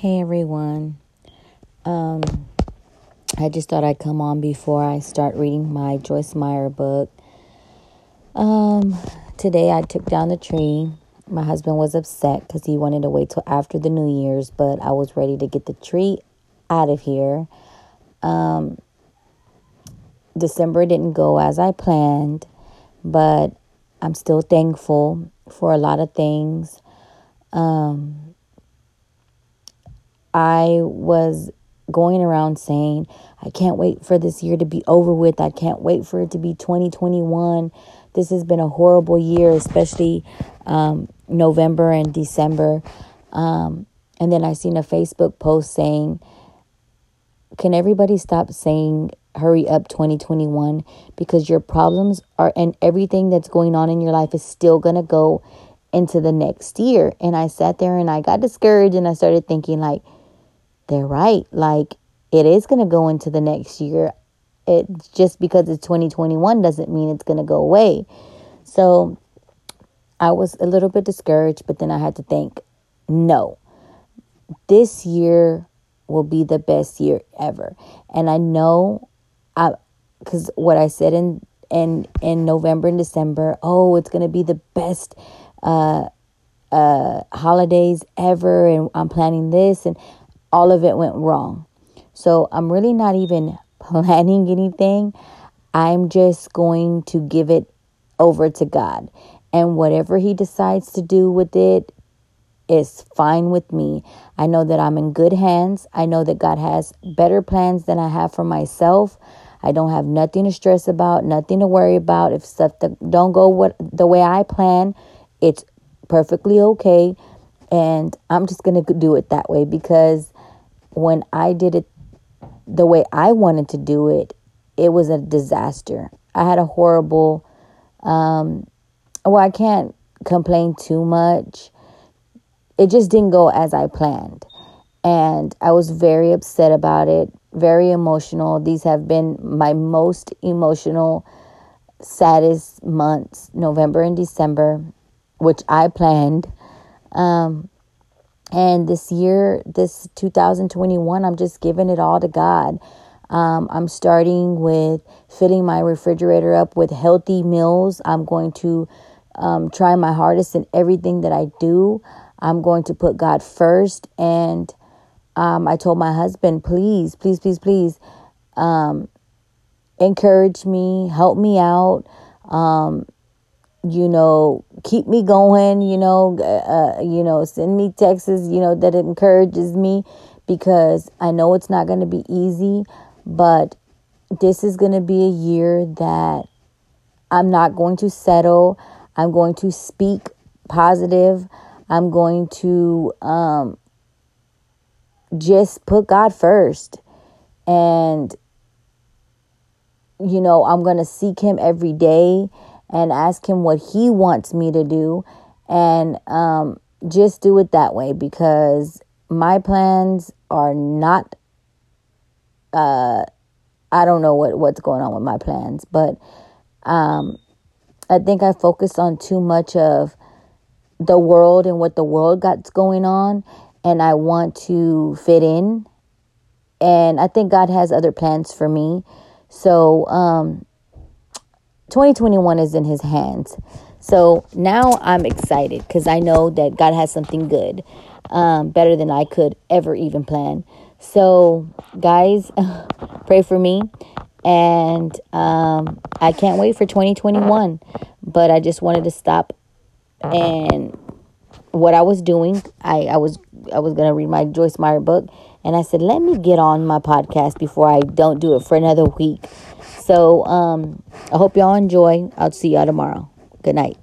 Hey everyone. Um, I just thought I'd come on before I start reading my Joyce Meyer book. Um, today I took down the tree. My husband was upset because he wanted to wait till after the New Year's, but I was ready to get the tree out of here. Um, December didn't go as I planned, but I'm still thankful for a lot of things. Um, I was going around saying, I can't wait for this year to be over with. I can't wait for it to be 2021. This has been a horrible year, especially um, November and December. Um, and then I seen a Facebook post saying, Can everybody stop saying hurry up 2021 because your problems are and everything that's going on in your life is still going to go into the next year. And I sat there and I got discouraged and I started thinking like they're right. Like it is going to go into the next year. It just because it's 2021 doesn't mean it's going to go away. So I was a little bit discouraged, but then I had to think, no. This year will be the best year ever. And I know I cuz what I said in in in November and December, oh, it's going to be the best uh uh holidays ever and I'm planning this and all of it went wrong. So I'm really not even planning anything. I'm just going to give it over to God. And whatever He decides to do with it is fine with me. I know that I'm in good hands. I know that God has better plans than I have for myself. I don't have nothing to stress about, nothing to worry about. If stuff don't go what the way I plan, it's perfectly okay. And I'm just going to do it that way because when I did it the way I wanted to do it, it was a disaster. I had a horrible, um, well, I can't complain too much. It just didn't go as I planned. And I was very upset about it, very emotional. These have been my most emotional, saddest months, November and December, which I planned. Um, and this year, this 2021, I'm just giving it all to God. Um, I'm starting with filling my refrigerator up with healthy meals. I'm going to um, try my hardest in everything that I do. I'm going to put God first. And um, I told my husband, please, please, please, please um, encourage me, help me out. Um, you know, keep me going, you know, uh, you know, send me texts, you know, that encourages me because I know it's not going to be easy, but this is going to be a year that I'm not going to settle. I'm going to speak positive. I'm going to um, just put God first. And, you know, I'm going to seek Him every day and ask him what he wants me to do and um, just do it that way because my plans are not uh, I don't know what, what's going on with my plans, but um, I think I focused on too much of the world and what the world got going on, and I want to fit in. And I think God has other plans for me. So, um, 2021 is in his hands. So now I'm excited because I know that God has something good, um, better than I could ever even plan. So, guys, pray for me. And um, I can't wait for 2021. But I just wanted to stop and what I was doing, I, I was I was gonna read my Joyce Meyer book, and I said, let me get on my podcast before I don't do it for another week. So um, I hope y'all enjoy. I'll see y'all tomorrow. Good night.